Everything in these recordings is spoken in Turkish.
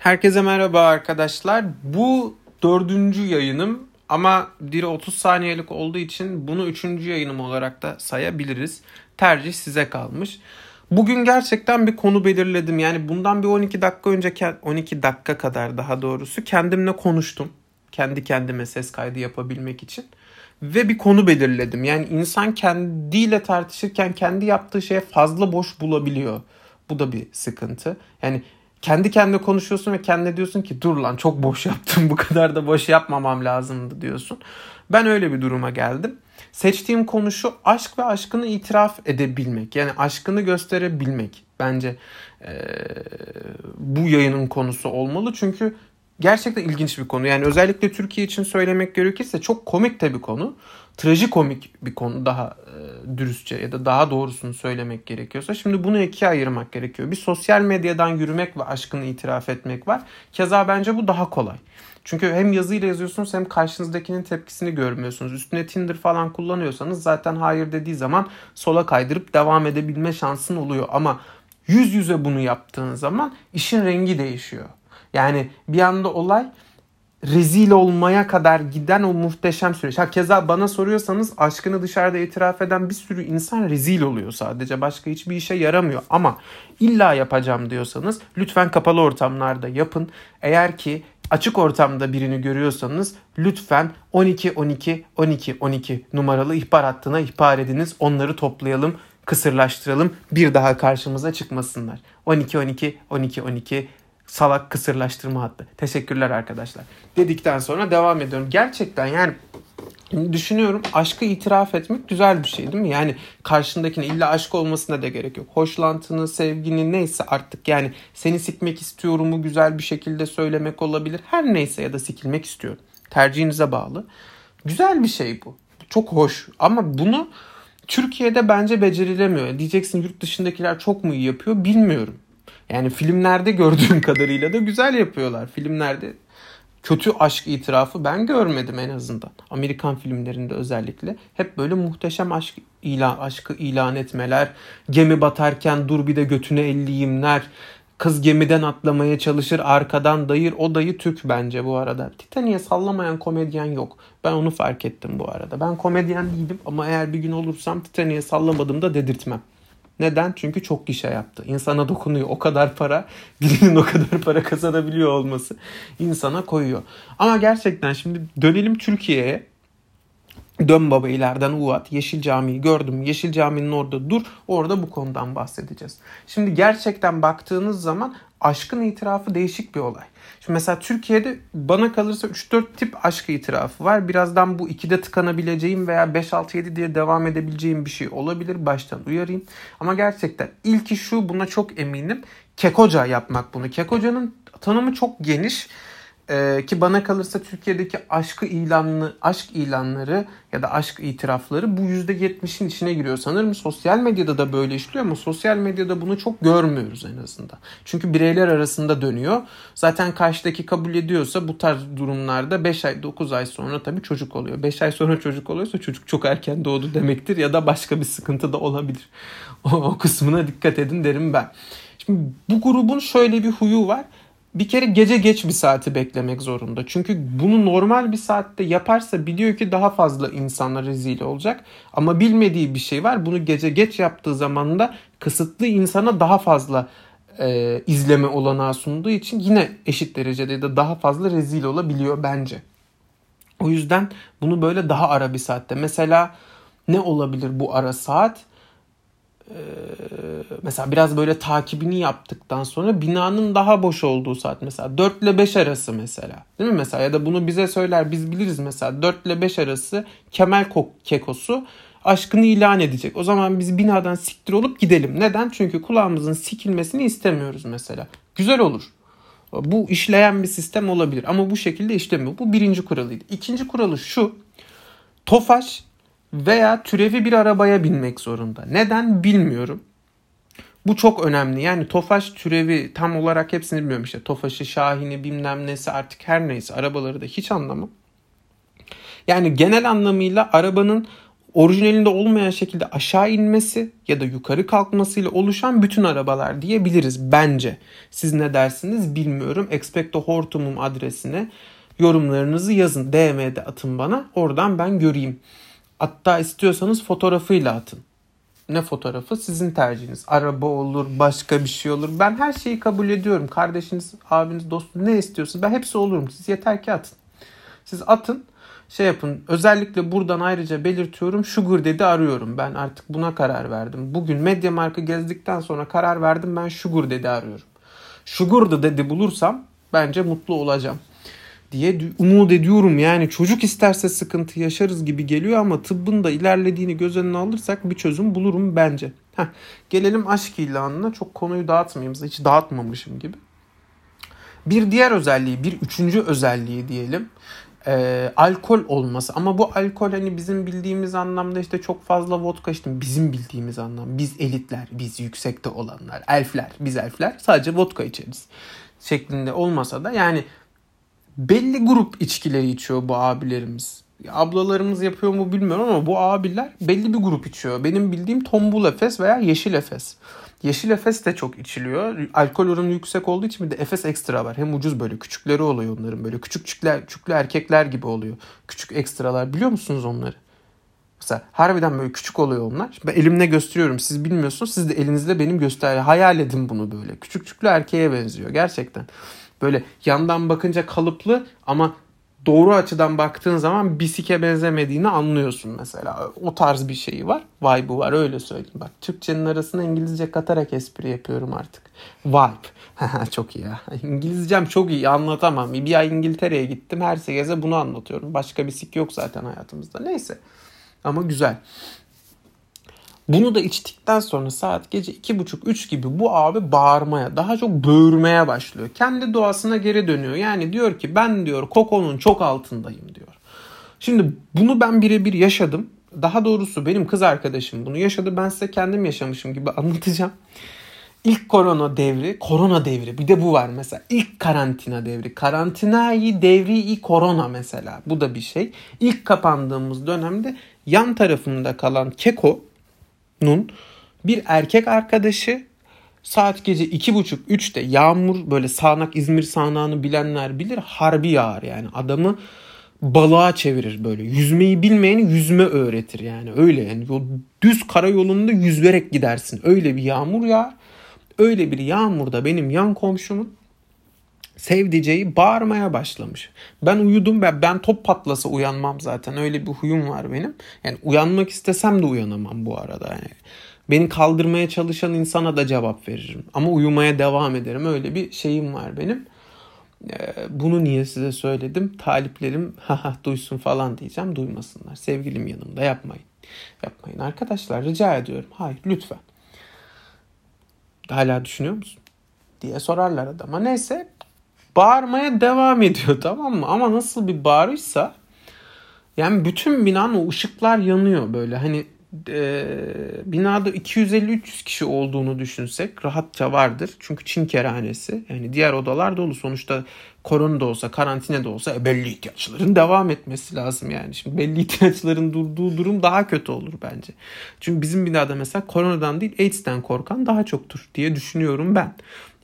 Herkese merhaba arkadaşlar. Bu dördüncü yayınım ama biri 30 saniyelik olduğu için bunu üçüncü yayınım olarak da sayabiliriz. Tercih size kalmış. Bugün gerçekten bir konu belirledim. Yani bundan bir 12 dakika önce 12 dakika kadar daha doğrusu kendimle konuştum. Kendi kendime ses kaydı yapabilmek için. Ve bir konu belirledim. Yani insan kendiyle tartışırken kendi yaptığı şeye fazla boş bulabiliyor. Bu da bir sıkıntı. Yani kendi kendine konuşuyorsun ve kendine diyorsun ki dur lan çok boş yaptım bu kadar da boş yapmamam lazımdı diyorsun. Ben öyle bir duruma geldim. Seçtiğim konu şu aşk ve aşkını itiraf edebilmek. Yani aşkını gösterebilmek. Bence e, bu yayının konusu olmalı. Çünkü gerçekten ilginç bir konu. Yani özellikle Türkiye için söylemek gerekirse çok komik de bir konu. Trajikomik bir konu daha e, dürüstçe ya da daha doğrusunu söylemek gerekiyorsa. Şimdi bunu ikiye ayırmak gerekiyor. Bir sosyal medyadan yürümek ve aşkını itiraf etmek var. Keza bence bu daha kolay. Çünkü hem yazıyla yazıyorsunuz hem karşınızdakinin tepkisini görmüyorsunuz. Üstüne Tinder falan kullanıyorsanız zaten hayır dediği zaman sola kaydırıp devam edebilme şansın oluyor. Ama yüz yüze bunu yaptığın zaman işin rengi değişiyor. Yani bir anda olay rezil olmaya kadar giden o muhteşem süreç. Ha keza bana soruyorsanız aşkını dışarıda itiraf eden bir sürü insan rezil oluyor sadece. Başka hiçbir işe yaramıyor. Ama illa yapacağım diyorsanız lütfen kapalı ortamlarda yapın. Eğer ki açık ortamda birini görüyorsanız lütfen 12 12 12 12 numaralı ihbar hattına ihbar ediniz. Onları toplayalım, kısırlaştıralım. Bir daha karşımıza çıkmasınlar. 12 12 12 12 salak kısırlaştırma hattı. Teşekkürler arkadaşlar. Dedikten sonra devam ediyorum. Gerçekten yani düşünüyorum aşkı itiraf etmek güzel bir şey değil mi? Yani karşındakine illa aşk olmasına da gerek yok. Hoşlantını, sevgini neyse artık yani seni sikmek istiyorumu güzel bir şekilde söylemek olabilir. Her neyse ya da sikilmek istiyorum. Tercihinize bağlı. Güzel bir şey bu. Çok hoş ama bunu Türkiye'de bence becerilemiyor. Diyeceksin yurt dışındakiler çok mu iyi yapıyor bilmiyorum. Yani filmlerde gördüğüm kadarıyla da güzel yapıyorlar. Filmlerde kötü aşk itirafı ben görmedim en azından. Amerikan filmlerinde özellikle hep böyle muhteşem aşk ilan aşkı ilan etmeler, gemi batarken dur bir de götüne elliyimler, kız gemiden atlamaya çalışır arkadan dayır. O dayı Türk bence bu arada. Titanic'e sallamayan komedyen yok. Ben onu fark ettim bu arada. Ben komedyen değilim ama eğer bir gün olursam Titanic'e sallamadım da dedirtmem. Neden? Çünkü çok gişe yaptı. İnsana dokunuyor. O kadar para, birinin o kadar para kazanabiliyor olması insana koyuyor. Ama gerçekten şimdi dönelim Türkiye'ye. Dön baba ileriden Uvat, Yeşil Camii'yi gördüm. Yeşil Camii'nin orada dur. Orada bu konudan bahsedeceğiz. Şimdi gerçekten baktığınız zaman aşkın itirafı değişik bir olay. Şimdi mesela Türkiye'de bana kalırsa 3-4 tip aşk itirafı var. Birazdan bu ikide tıkanabileceğim veya 5-6-7 diye devam edebileceğim bir şey olabilir. Baştan uyarayım. Ama gerçekten ilki şu buna çok eminim. Kekoca yapmak bunu. Kekoca'nın tanımı çok geniş. Ee, ki bana kalırsa Türkiye'deki aşkı ilanlı aşk ilanları ya da aşk itirafları bu %70'in içine giriyor. Sanırım sosyal medyada da böyle işliyor ama sosyal medyada bunu çok görmüyoruz en azından. Çünkü bireyler arasında dönüyor. Zaten karşıdaki kabul ediyorsa bu tarz durumlarda 5 ay 9 ay sonra tabii çocuk oluyor. 5 ay sonra çocuk oluyorsa çocuk çok erken doğdu demektir ya da başka bir sıkıntı da olabilir. O, o kısmına dikkat edin derim ben. Şimdi bu grubun şöyle bir huyu var bir kere gece geç bir saati beklemek zorunda. Çünkü bunu normal bir saatte yaparsa biliyor ki daha fazla insanla rezil olacak. Ama bilmediği bir şey var. Bunu gece geç yaptığı zaman da kısıtlı insana daha fazla e, izleme olanağı sunduğu için yine eşit derecede da daha fazla rezil olabiliyor bence. O yüzden bunu böyle daha ara bir saatte. Mesela ne olabilir bu ara saat? Ee, mesela biraz böyle takibini yaptıktan sonra binanın daha boş olduğu saat mesela 4 ile 5 arası mesela değil mi mesela ya da bunu bize söyler biz biliriz mesela 4 ile 5 arası Kemal Kekosu aşkını ilan edecek. O zaman biz binadan siktir olup gidelim. Neden? Çünkü kulağımızın sikilmesini istemiyoruz mesela. Güzel olur. Bu işleyen bir sistem olabilir ama bu şekilde işlemiyor. Bu birinci kuralıydı. İkinci kuralı şu. Tofaş veya türevi bir arabaya binmek zorunda. Neden bilmiyorum. Bu çok önemli. Yani Tofaş türevi tam olarak hepsini bilmiyorum işte. Tofaş'ı, Şahin'i bilmem nesi artık her neyse arabaları da hiç anlamam. Yani genel anlamıyla arabanın orijinalinde olmayan şekilde aşağı inmesi ya da yukarı kalkmasıyla oluşan bütün arabalar diyebiliriz bence. Siz ne dersiniz bilmiyorum. Expecto Hortum'um adresine yorumlarınızı yazın. DM'de atın bana. Oradan ben göreyim. Hatta istiyorsanız fotoğrafıyla atın. Ne fotoğrafı? Sizin tercihiniz. Araba olur, başka bir şey olur. Ben her şeyi kabul ediyorum. Kardeşiniz, abiniz, dostunuz ne istiyorsunuz? Ben hepsi olurum. Siz yeter ki atın. Siz atın şey yapın. Özellikle buradan ayrıca belirtiyorum. Sugar dedi arıyorum. Ben artık buna karar verdim. Bugün Medya Mark'ı gezdikten sonra karar verdim. Ben Sugar dedi arıyorum. Sugar dedi bulursam bence mutlu olacağım diye umut ediyorum. Yani çocuk isterse sıkıntı yaşarız gibi geliyor ama tıbbın da ilerlediğini göz önüne alırsak bir çözüm bulurum bence. Heh, gelelim aşk ilanına. Çok konuyu dağıtmayayım. Hiç dağıtmamışım gibi. Bir diğer özelliği, bir üçüncü özelliği diyelim e, alkol olması ama bu alkol hani bizim bildiğimiz anlamda işte çok fazla vodka işte bizim bildiğimiz anlam biz elitler biz yüksekte olanlar elfler biz elfler sadece vodka içeriz şeklinde olmasa da yani belli grup içkileri içiyor bu abilerimiz. Ablalarımız yapıyor mu bilmiyorum ama bu abiler belli bir grup içiyor. Benim bildiğim tombul efes veya yeşil efes. Yeşil Efes de çok içiliyor. Alkol oranı yüksek olduğu için bir de Efes ekstra var. Hem ucuz böyle küçükleri oluyor onların böyle küçük çükler, çüklü erkekler gibi oluyor. Küçük ekstralar biliyor musunuz onları? Mesela harbiden böyle küçük oluyor onlar. Ben elimle gösteriyorum. Siz bilmiyorsunuz. Siz de elinizle benim göster. Hayal edin bunu böyle. Küçük çüklü erkeğe benziyor gerçekten. Böyle yandan bakınca kalıplı ama doğru açıdan baktığın zaman bisike benzemediğini anlıyorsun mesela. O tarz bir şeyi var. Vibe'ı var öyle söyleyeyim. Bak Türkçenin arasına İngilizce katarak espri yapıyorum artık. Vibe. çok iyi ya. İngilizcem çok iyi anlatamam. Bir ay İngiltere'ye gittim. Her herkese bunu anlatıyorum. Başka bir yok zaten hayatımızda. Neyse. Ama güzel. Bunu da içtikten sonra saat gece iki buçuk üç gibi bu abi bağırmaya daha çok böğürmeye başlıyor. Kendi doğasına geri dönüyor. Yani diyor ki ben diyor kokonun çok altındayım diyor. Şimdi bunu ben birebir yaşadım. Daha doğrusu benim kız arkadaşım bunu yaşadı. Ben size kendim yaşamışım gibi anlatacağım. İlk korona devri, korona devri bir de bu var mesela. İlk karantina devri. Karantinayı devri i korona mesela. Bu da bir şey. İlk kapandığımız dönemde yan tarafında kalan Keko Nun bir erkek arkadaşı saat gece iki buçuk üçte yağmur böyle sağanak İzmir sağanağını bilenler bilir harbi yağar yani adamı balığa çevirir böyle. Yüzmeyi bilmeyeni yüzme öğretir yani öyle yani o düz karayolunda yüzerek gidersin. Öyle bir yağmur yağar. Öyle bir yağmurda benim yan komşumun sevdiceği bağırmaya başlamış. Ben uyudum ben, ben top patlasa uyanmam zaten. Öyle bir huyum var benim. Yani uyanmak istesem de uyanamam bu arada. Yani beni kaldırmaya çalışan insana da cevap veririm. Ama uyumaya devam ederim. Öyle bir şeyim var benim. Ee, bunu niye size söyledim? Taliplerim haha duysun falan diyeceğim. Duymasınlar. Sevgilim yanımda yapmayın. Yapmayın arkadaşlar rica ediyorum. Hayır lütfen. Hala düşünüyor musun? diye sorarlar adama. Neyse bağırmaya devam ediyor tamam mı? Ama nasıl bir bağırışsa yani bütün binanın ışıklar yanıyor böyle hani e, binada 250-300 kişi olduğunu düşünsek rahatça vardır. Çünkü Çin kerhanesi yani diğer odalar dolu. Sonuçta korona da olsa karantina da olsa e, belli ihtiyaçların devam etmesi lazım yani. Şimdi belli ihtiyaçların durduğu durum daha kötü olur bence. Çünkü bizim binada mesela koronadan değil AIDS'ten korkan daha çoktur diye düşünüyorum ben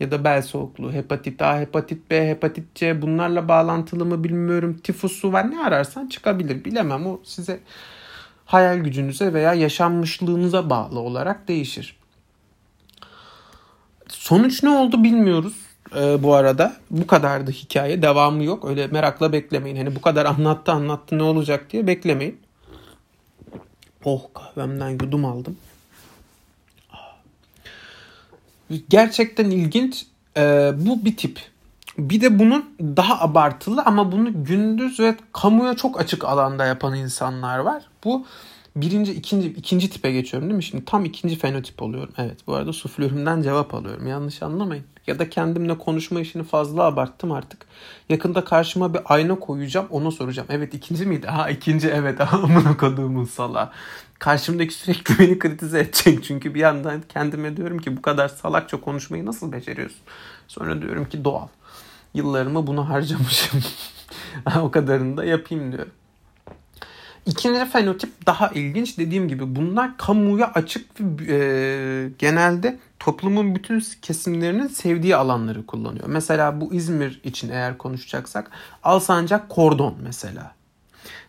ya da bel soğukluğu, hepatit A, hepatit B, hepatit C bunlarla bağlantılı mı bilmiyorum. Tifusu var ne ararsan çıkabilir bilemem o size hayal gücünüze veya yaşanmışlığınıza bağlı olarak değişir. Sonuç ne oldu bilmiyoruz ee, bu arada. Bu kadardı hikaye. Devamı yok. Öyle merakla beklemeyin. Hani bu kadar anlattı anlattı ne olacak diye beklemeyin. Oh kahvemden yudum aldım gerçekten ilginç. Ee, bu bir tip. Bir de bunun daha abartılı ama bunu gündüz ve kamuya çok açık alanda yapan insanlar var. Bu birinci, ikinci, ikinci tipe geçiyorum değil mi? Şimdi tam ikinci fenotip oluyorum. Evet bu arada suflörümden cevap alıyorum. Yanlış anlamayın. Ya da kendimle konuşma işini fazla abarttım artık. Yakında karşıma bir ayna koyacağım ona soracağım. Evet ikinci miydi? Ha ikinci evet. Amına koduğumun sala. Karşımdaki sürekli beni kritize edecek. Çünkü bir yandan kendime diyorum ki bu kadar salakça konuşmayı nasıl beceriyorsun? Sonra diyorum ki doğal. Yıllarımı bunu harcamışım. o kadarını da yapayım diyorum. İkinci fenotip daha ilginç. Dediğim gibi bunlar kamuya açık e, genelde toplumun bütün kesimlerinin sevdiği alanları kullanıyor. Mesela bu İzmir için eğer konuşacaksak Alsancak Kordon mesela.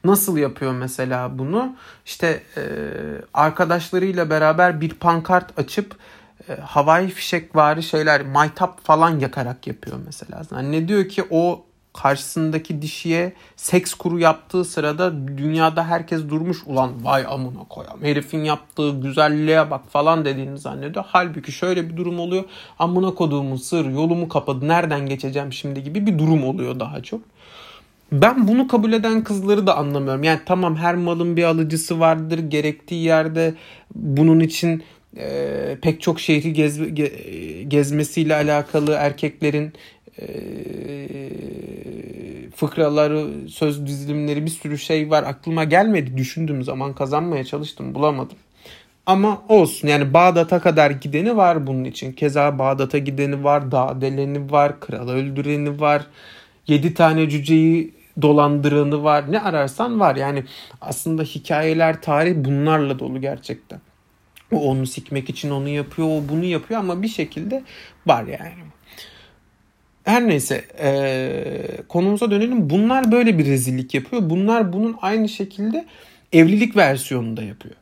Nasıl yapıyor mesela bunu? İşte e, arkadaşlarıyla beraber bir pankart açıp havai fişek vari şeyler maytap falan yakarak yapıyor mesela. Yani ne diyor ki o karşısındaki dişiye seks kuru yaptığı sırada dünyada herkes durmuş ulan vay amına koyam herifin yaptığı güzelliğe bak falan dediğini zannediyor. Halbuki şöyle bir durum oluyor amına koduğumun sır yolumu kapadı nereden geçeceğim şimdi gibi bir durum oluyor daha çok. Ben bunu kabul eden kızları da anlamıyorum. Yani tamam her malın bir alıcısı vardır. Gerektiği yerde bunun için e, pek çok şehri gez, ge, gezmesiyle alakalı erkeklerin e, fıkraları, söz dizilimleri bir sürü şey var. Aklıma gelmedi. Düşündüğüm zaman kazanmaya çalıştım. Bulamadım. Ama olsun yani Bağdat'a kadar gideni var bunun için. Keza Bağdat'a gideni var, dağ deleni var, kralı öldüreni var. Yedi tane cüceyi dolandıranı var. Ne ararsan var. Yani aslında hikayeler, tarih bunlarla dolu gerçekten. O onu sikmek için onu yapıyor, o bunu yapıyor ama bir şekilde var yani. Her neyse e, konumuza dönelim. Bunlar böyle bir rezillik yapıyor. Bunlar bunun aynı şekilde evlilik versiyonunda yapıyor.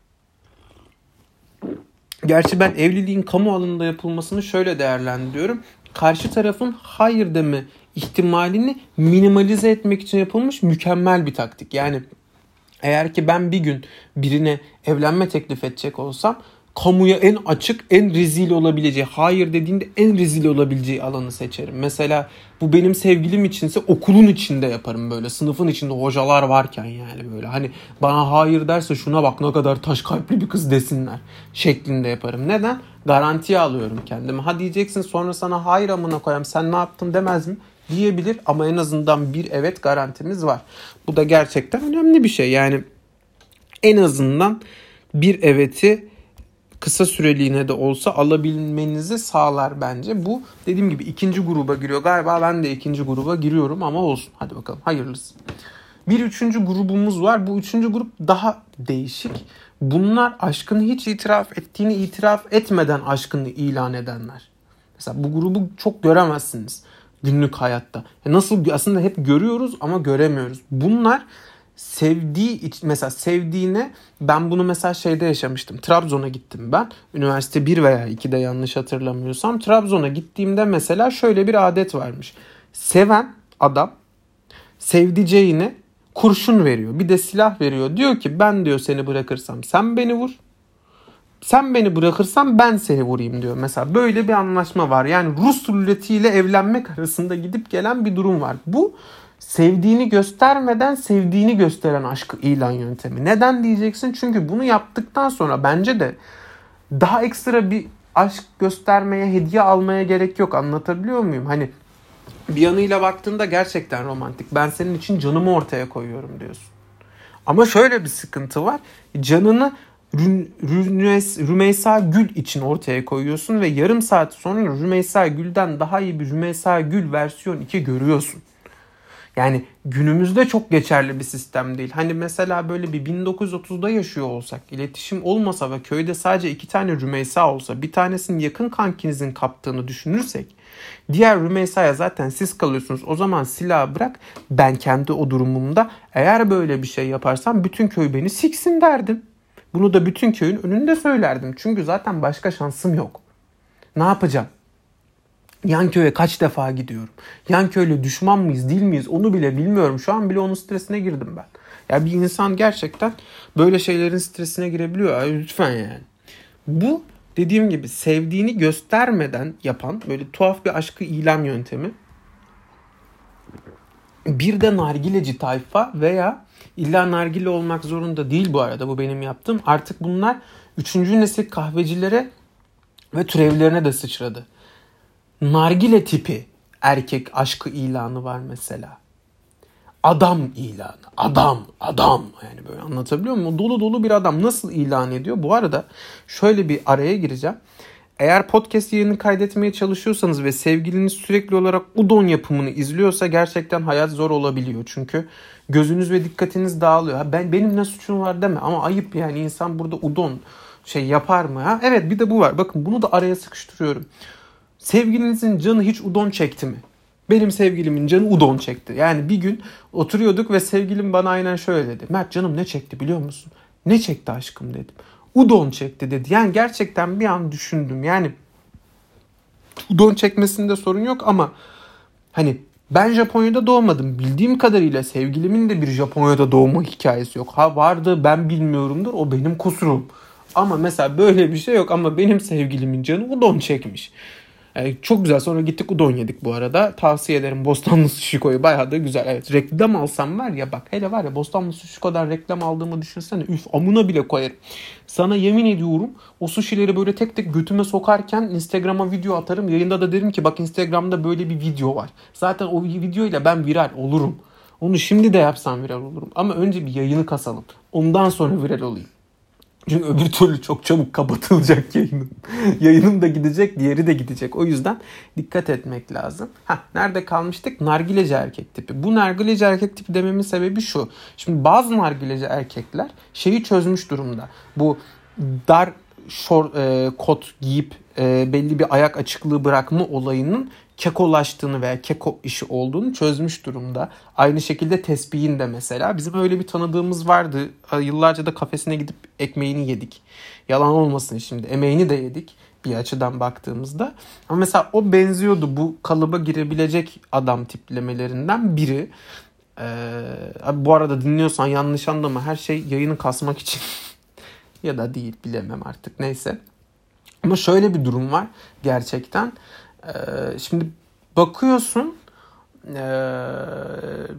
Gerçi ben evliliğin kamu alanında yapılmasını şöyle değerlendiriyorum. Karşı tarafın hayır deme ihtimalini minimalize etmek için yapılmış mükemmel bir taktik. Yani eğer ki ben bir gün birine evlenme teklif edecek olsam kamuya en açık, en rezil olabileceği, hayır dediğinde en rezil olabileceği alanı seçerim. Mesela bu benim sevgilim içinse okulun içinde yaparım böyle. Sınıfın içinde hocalar varken yani böyle. Hani bana hayır derse şuna bak ne kadar taş kalpli bir kız desinler şeklinde yaparım. Neden? Garantiye alıyorum kendimi. Ha diyeceksin sonra sana hayır amına koyayım sen ne yaptın demez mi? diyebilir ama en azından bir evet garantimiz var. Bu da gerçekten önemli bir şey. Yani en azından bir eveti kısa süreliğine de olsa alabilmenizi sağlar bence. Bu dediğim gibi ikinci gruba giriyor. Galiba ben de ikinci gruba giriyorum ama olsun. Hadi bakalım hayırlısı. Bir üçüncü grubumuz var. Bu üçüncü grup daha değişik. Bunlar aşkını hiç itiraf ettiğini itiraf etmeden aşkını ilan edenler. Mesela bu grubu çok göremezsiniz günlük hayatta. Nasıl aslında hep görüyoruz ama göremiyoruz. Bunlar sevdiği mesela sevdiğine ben bunu mesela şeyde yaşamıştım. Trabzon'a gittim ben. Üniversite 1 veya 2'de yanlış hatırlamıyorsam. Trabzon'a gittiğimde mesela şöyle bir adet varmış. Seven adam sevdiceğine kurşun veriyor. Bir de silah veriyor. Diyor ki ben diyor seni bırakırsam sen beni vur. Sen beni bırakırsan ben seni vurayım diyor. Mesela böyle bir anlaşma var. Yani Rus ruletiyle evlenmek arasında gidip gelen bir durum var. Bu sevdiğini göstermeden sevdiğini gösteren aşkı ilan yöntemi. Neden diyeceksin? Çünkü bunu yaptıktan sonra bence de daha ekstra bir aşk göstermeye, hediye almaya gerek yok. Anlatabiliyor muyum? Hani bir yanıyla baktığında gerçekten romantik. Ben senin için canımı ortaya koyuyorum diyorsun. Ama şöyle bir sıkıntı var. Canını Rümeysa Gül için ortaya koyuyorsun ve yarım saat sonra Rümeysa Gül'den daha iyi bir Rümeysa Gül versiyon 2 görüyorsun. Yani günümüzde çok geçerli bir sistem değil. Hani mesela böyle bir 1930'da yaşıyor olsak, iletişim olmasa ve köyde sadece iki tane Rümeysa olsa, bir tanesinin yakın kankinizin kaptığını düşünürsek, diğer Rümeysa'ya zaten siz kalıyorsunuz. O zaman silahı bırak. Ben kendi o durumumda eğer böyle bir şey yaparsam bütün köy beni siksin derdim. Bunu da bütün köyün önünde söylerdim. Çünkü zaten başka şansım yok. Ne yapacağım? Yan köye kaç defa gidiyorum? Yan köyle düşman mıyız değil miyiz onu bile bilmiyorum. Şu an bile onun stresine girdim ben. Ya bir insan gerçekten böyle şeylerin stresine girebiliyor. Ay, lütfen yani. Bu dediğim gibi sevdiğini göstermeden yapan böyle tuhaf bir aşkı ilan yöntemi. Bir de nargileci tayfa veya illa nargile olmak zorunda değil bu arada bu benim yaptığım. Artık bunlar üçüncü nesil kahvecilere ve türevlerine de sıçradı nargile tipi erkek aşkı ilanı var mesela. Adam ilanı. Adam, adam. Yani böyle anlatabiliyor muyum? Dolu dolu bir adam nasıl ilan ediyor? Bu arada şöyle bir araya gireceğim. eğer podcast yayını kaydetmeye çalışıyorsanız ve sevgiliniz sürekli olarak udon yapımını izliyorsa gerçekten hayat zor olabiliyor. Çünkü gözünüz ve dikkatiniz dağılıyor. Ha ben benim ne suçum var deme ama ayıp yani insan burada udon şey yapar mı? Ha? Evet bir de bu var. Bakın bunu da araya sıkıştırıyorum. Sevgilinizin canı hiç udon çekti mi? Benim sevgilimin canı udon çekti. Yani bir gün oturuyorduk ve sevgilim bana aynen şöyle dedi. Mert canım ne çekti biliyor musun? Ne çekti aşkım dedim. Udon çekti dedi. Yani gerçekten bir an düşündüm. Yani udon çekmesinde sorun yok ama hani ben Japonya'da doğmadım. Bildiğim kadarıyla sevgilimin de bir Japonya'da doğma hikayesi yok. Ha vardı ben bilmiyorumdur. O benim kusurum. Ama mesela böyle bir şey yok ama benim sevgilimin canı udon çekmiş. Yani çok güzel. Sonra gittik udon yedik bu arada. Tavsiye ederim Bostanlı Sushiko'yu. Bayağı da güzel. Evet reklam alsam var ya bak hele var ya Bostanlı Sushiko'dan reklam aldığımı düşünsene. Üf amına bile koyarım. Sana yemin ediyorum o sushileri böyle tek tek götüme sokarken Instagram'a video atarım. Yayında da derim ki bak Instagram'da böyle bir video var. Zaten o videoyla ben viral olurum. Onu şimdi de yapsam viral olurum. Ama önce bir yayını kasalım. Ondan sonra viral olayım. Çünkü öbür türlü çok çabuk kapatılacak yayının. Yayınım da gidecek, diğeri de gidecek. O yüzden dikkat etmek lazım. Ha, nerede kalmıştık? Nargileci erkek tipi. Bu nargileci erkek tipi dememin sebebi şu. Şimdi bazı nargileci erkekler şeyi çözmüş durumda. Bu dar short, e, kot giyip e, belli bir ayak açıklığı bırakma olayının kekolaştığını veya keko işi olduğunu çözmüş durumda. Aynı şekilde tespihin de mesela. Bizim öyle bir tanıdığımız vardı. Yıllarca da kafesine gidip ekmeğini yedik. Yalan olmasın şimdi. Emeğini de yedik bir açıdan baktığımızda. Ama mesela o benziyordu bu kalıba girebilecek adam tiplemelerinden biri. Ee, bu arada dinliyorsan yanlış anlama her şey yayını kasmak için ya da değil bilemem artık neyse. Ama şöyle bir durum var gerçekten. Ee, şimdi bakıyorsun ee,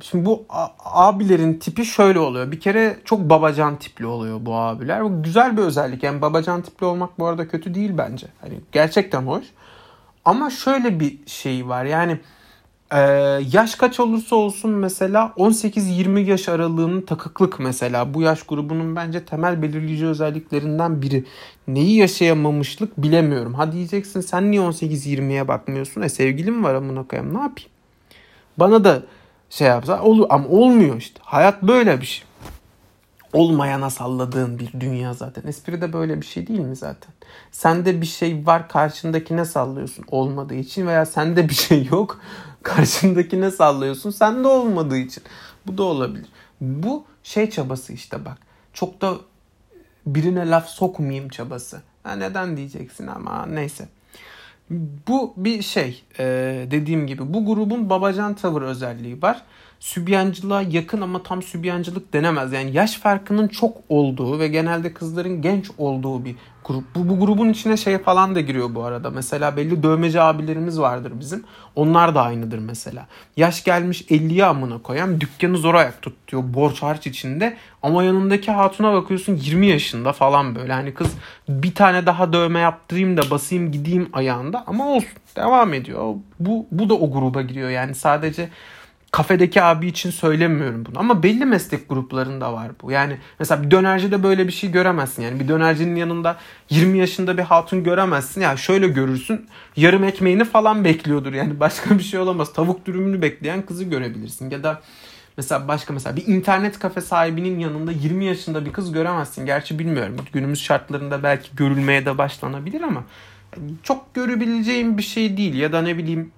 şimdi bu abilerin tipi şöyle oluyor. Bir kere çok babacan tipli oluyor bu abiler. Bu güzel bir özellik. Yani babacan tipli olmak bu arada kötü değil bence. Hani gerçekten hoş. Ama şöyle bir şey var. Yani ee, yaş kaç olursa olsun mesela 18-20 yaş aralığının takıklık mesela bu yaş grubunun bence temel belirleyici özelliklerinden biri. Neyi yaşayamamışlık bilemiyorum. Ha diyeceksin sen niye 18-20'ye bakmıyorsun? E sevgilim var amına koyayım ne yapayım? Bana da şey yapsa olur ama olmuyor işte. Hayat böyle bir şey. Olmayana salladığın bir dünya zaten. Espri de böyle bir şey değil mi zaten? Sende bir şey var karşındakine sallıyorsun olmadığı için veya sende bir şey yok karşındakine sallıyorsun. Sende olmadığı için. Bu da olabilir. Bu şey çabası işte bak. Çok da birine laf sokmayayım çabası. Ha, neden diyeceksin ama neyse. Bu bir şey ee, dediğim gibi bu grubun babacan tavır özelliği var sübyancılığa yakın ama tam sübyancılık denemez. Yani yaş farkının çok olduğu ve genelde kızların genç olduğu bir grup. Bu, bu grubun içine şey falan da giriyor bu arada. Mesela belli dövmeci abilerimiz vardır bizim. Onlar da aynıdır mesela. Yaş gelmiş 50'ye amına koyan dükkanı zor ayak tutuyor borç harç içinde. Ama yanındaki hatuna bakıyorsun 20 yaşında falan böyle. Hani kız bir tane daha dövme yaptırayım da basayım gideyim ayağında ama olsun devam ediyor. Bu, bu da o gruba giriyor yani sadece kafedeki abi için söylemiyorum bunu. Ama belli meslek gruplarında var bu. Yani mesela bir dönercide böyle bir şey göremezsin. Yani bir dönercinin yanında 20 yaşında bir hatun göremezsin. Ya yani şöyle görürsün yarım ekmeğini falan bekliyordur. Yani başka bir şey olamaz. Tavuk dürümünü bekleyen kızı görebilirsin. Ya da mesela başka mesela bir internet kafe sahibinin yanında 20 yaşında bir kız göremezsin. Gerçi bilmiyorum. Günümüz şartlarında belki görülmeye de başlanabilir ama çok görebileceğim bir şey değil. Ya da ne bileyim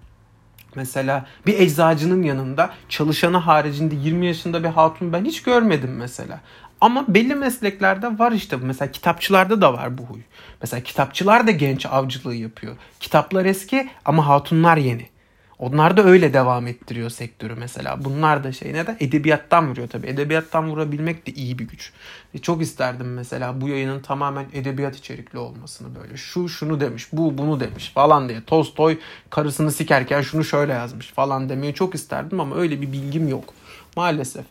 Mesela bir eczacının yanında çalışanı haricinde 20 yaşında bir hatun ben hiç görmedim mesela. Ama belli mesleklerde var işte. Mesela kitapçılarda da var bu huy. Mesela kitapçılar da genç avcılığı yapıyor. Kitaplar eski ama hatunlar yeni. Onlar da öyle devam ettiriyor sektörü mesela. Bunlar da şey neden? Edebiyattan vuruyor tabii. Edebiyattan vurabilmek de iyi bir güç. E çok isterdim mesela bu yayının tamamen edebiyat içerikli olmasını böyle. Şu şunu demiş, bu bunu demiş falan diye. Tolstoy karısını sikerken şunu şöyle yazmış falan demeyi çok isterdim ama öyle bir bilgim yok. Maalesef.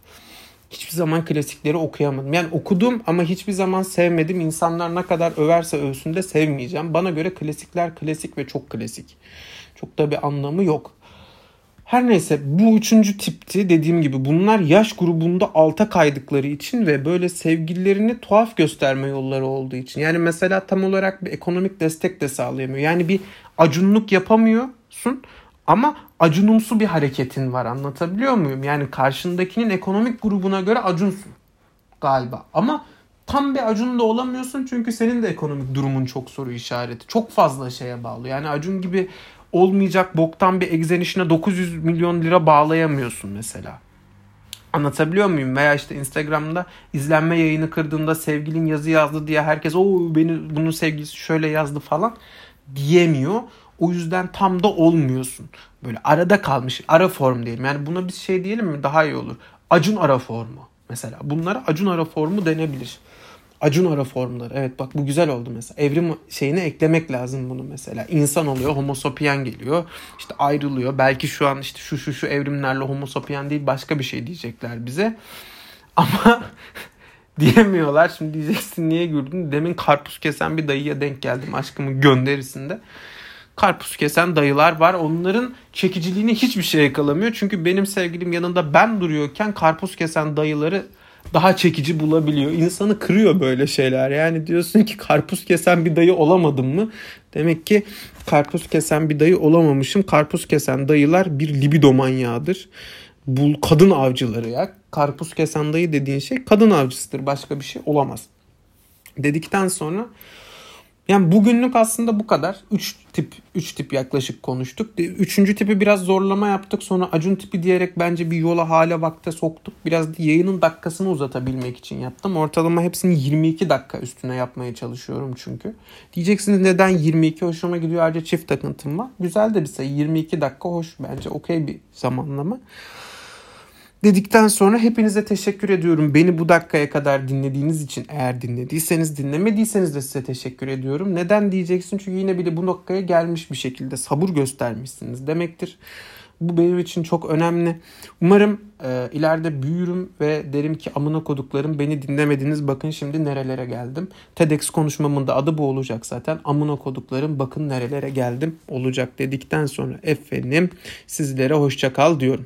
Hiçbir zaman klasikleri okuyamadım. Yani okudum ama hiçbir zaman sevmedim. İnsanlar ne kadar överse övsün de sevmeyeceğim. Bana göre klasikler klasik ve çok klasik. Çok da bir anlamı yok. Her neyse bu üçüncü tipti dediğim gibi bunlar yaş grubunda alta kaydıkları için ve böyle sevgililerini tuhaf gösterme yolları olduğu için. Yani mesela tam olarak bir ekonomik destek de sağlayamıyor. Yani bir acunluk yapamıyorsun ama acunumsu bir hareketin var anlatabiliyor muyum? Yani karşındakinin ekonomik grubuna göre acunsun galiba. Ama tam bir Acun da olamıyorsun çünkü senin de ekonomik durumun çok soru işareti. Çok fazla şeye bağlı. Yani Acun gibi olmayacak boktan bir egzenişine 900 milyon lira bağlayamıyorsun mesela. Anlatabiliyor muyum? Veya işte Instagram'da izlenme yayını kırdığında sevgilin yazı yazdı diye herkes o beni bunun sevgilisi şöyle yazdı falan diyemiyor. O yüzden tam da olmuyorsun. Böyle arada kalmış ara form diyelim. Yani buna bir şey diyelim mi daha iyi olur. Acun ara formu mesela. Bunlara Acun ara formu denebilir. Acun ara formları. Evet bak bu güzel oldu mesela. Evrim şeyine eklemek lazım bunu mesela. İnsan oluyor, homo sapien geliyor. İşte ayrılıyor. Belki şu an işte şu şu şu evrimlerle homo sapien değil başka bir şey diyecekler bize. Ama diyemiyorlar. Şimdi diyeceksin niye güldün? Demin karpuz kesen bir dayıya denk geldim aşkımın gönderisinde. Karpuz kesen dayılar var. Onların çekiciliğini hiçbir şey yakalamıyor. Çünkü benim sevgilim yanında ben duruyorken karpuz kesen dayıları daha çekici bulabiliyor. İnsanı kırıyor böyle şeyler. Yani diyorsun ki karpuz kesen bir dayı olamadım mı? Demek ki karpuz kesen bir dayı olamamışım. Karpuz kesen dayılar bir libido manyağıdır. Bu kadın avcıları ya. Karpuz kesen dayı dediğin şey kadın avcısıdır. Başka bir şey olamaz. Dedikten sonra yani bugünlük aslında bu kadar. 3 tip 3 tip yaklaşık konuştuk. Üçüncü tipi biraz zorlama yaptık. Sonra Acun tipi diyerek bence bir yola hale vakte soktuk. Biraz yayının dakikasını uzatabilmek için yaptım. Ortalama hepsini 22 dakika üstüne yapmaya çalışıyorum çünkü. Diyeceksiniz neden 22 hoşuma gidiyor ayrıca çift takıntım var. Güzel de bir sayı 22 dakika hoş bence okey bir zamanlama dedikten sonra hepinize teşekkür ediyorum. Beni bu dakikaya kadar dinlediğiniz için eğer dinlediyseniz dinlemediyseniz de size teşekkür ediyorum. Neden diyeceksin? Çünkü yine bile bu noktaya gelmiş bir şekilde sabır göstermişsiniz demektir. Bu benim için çok önemli. Umarım e, ileride büyürüm ve derim ki amına koduklarım beni dinlemediniz bakın şimdi nerelere geldim. TEDx konuşmamın da adı bu olacak zaten. Amına koduklarım bakın nerelere geldim olacak dedikten sonra efendim sizlere hoşça kal diyorum.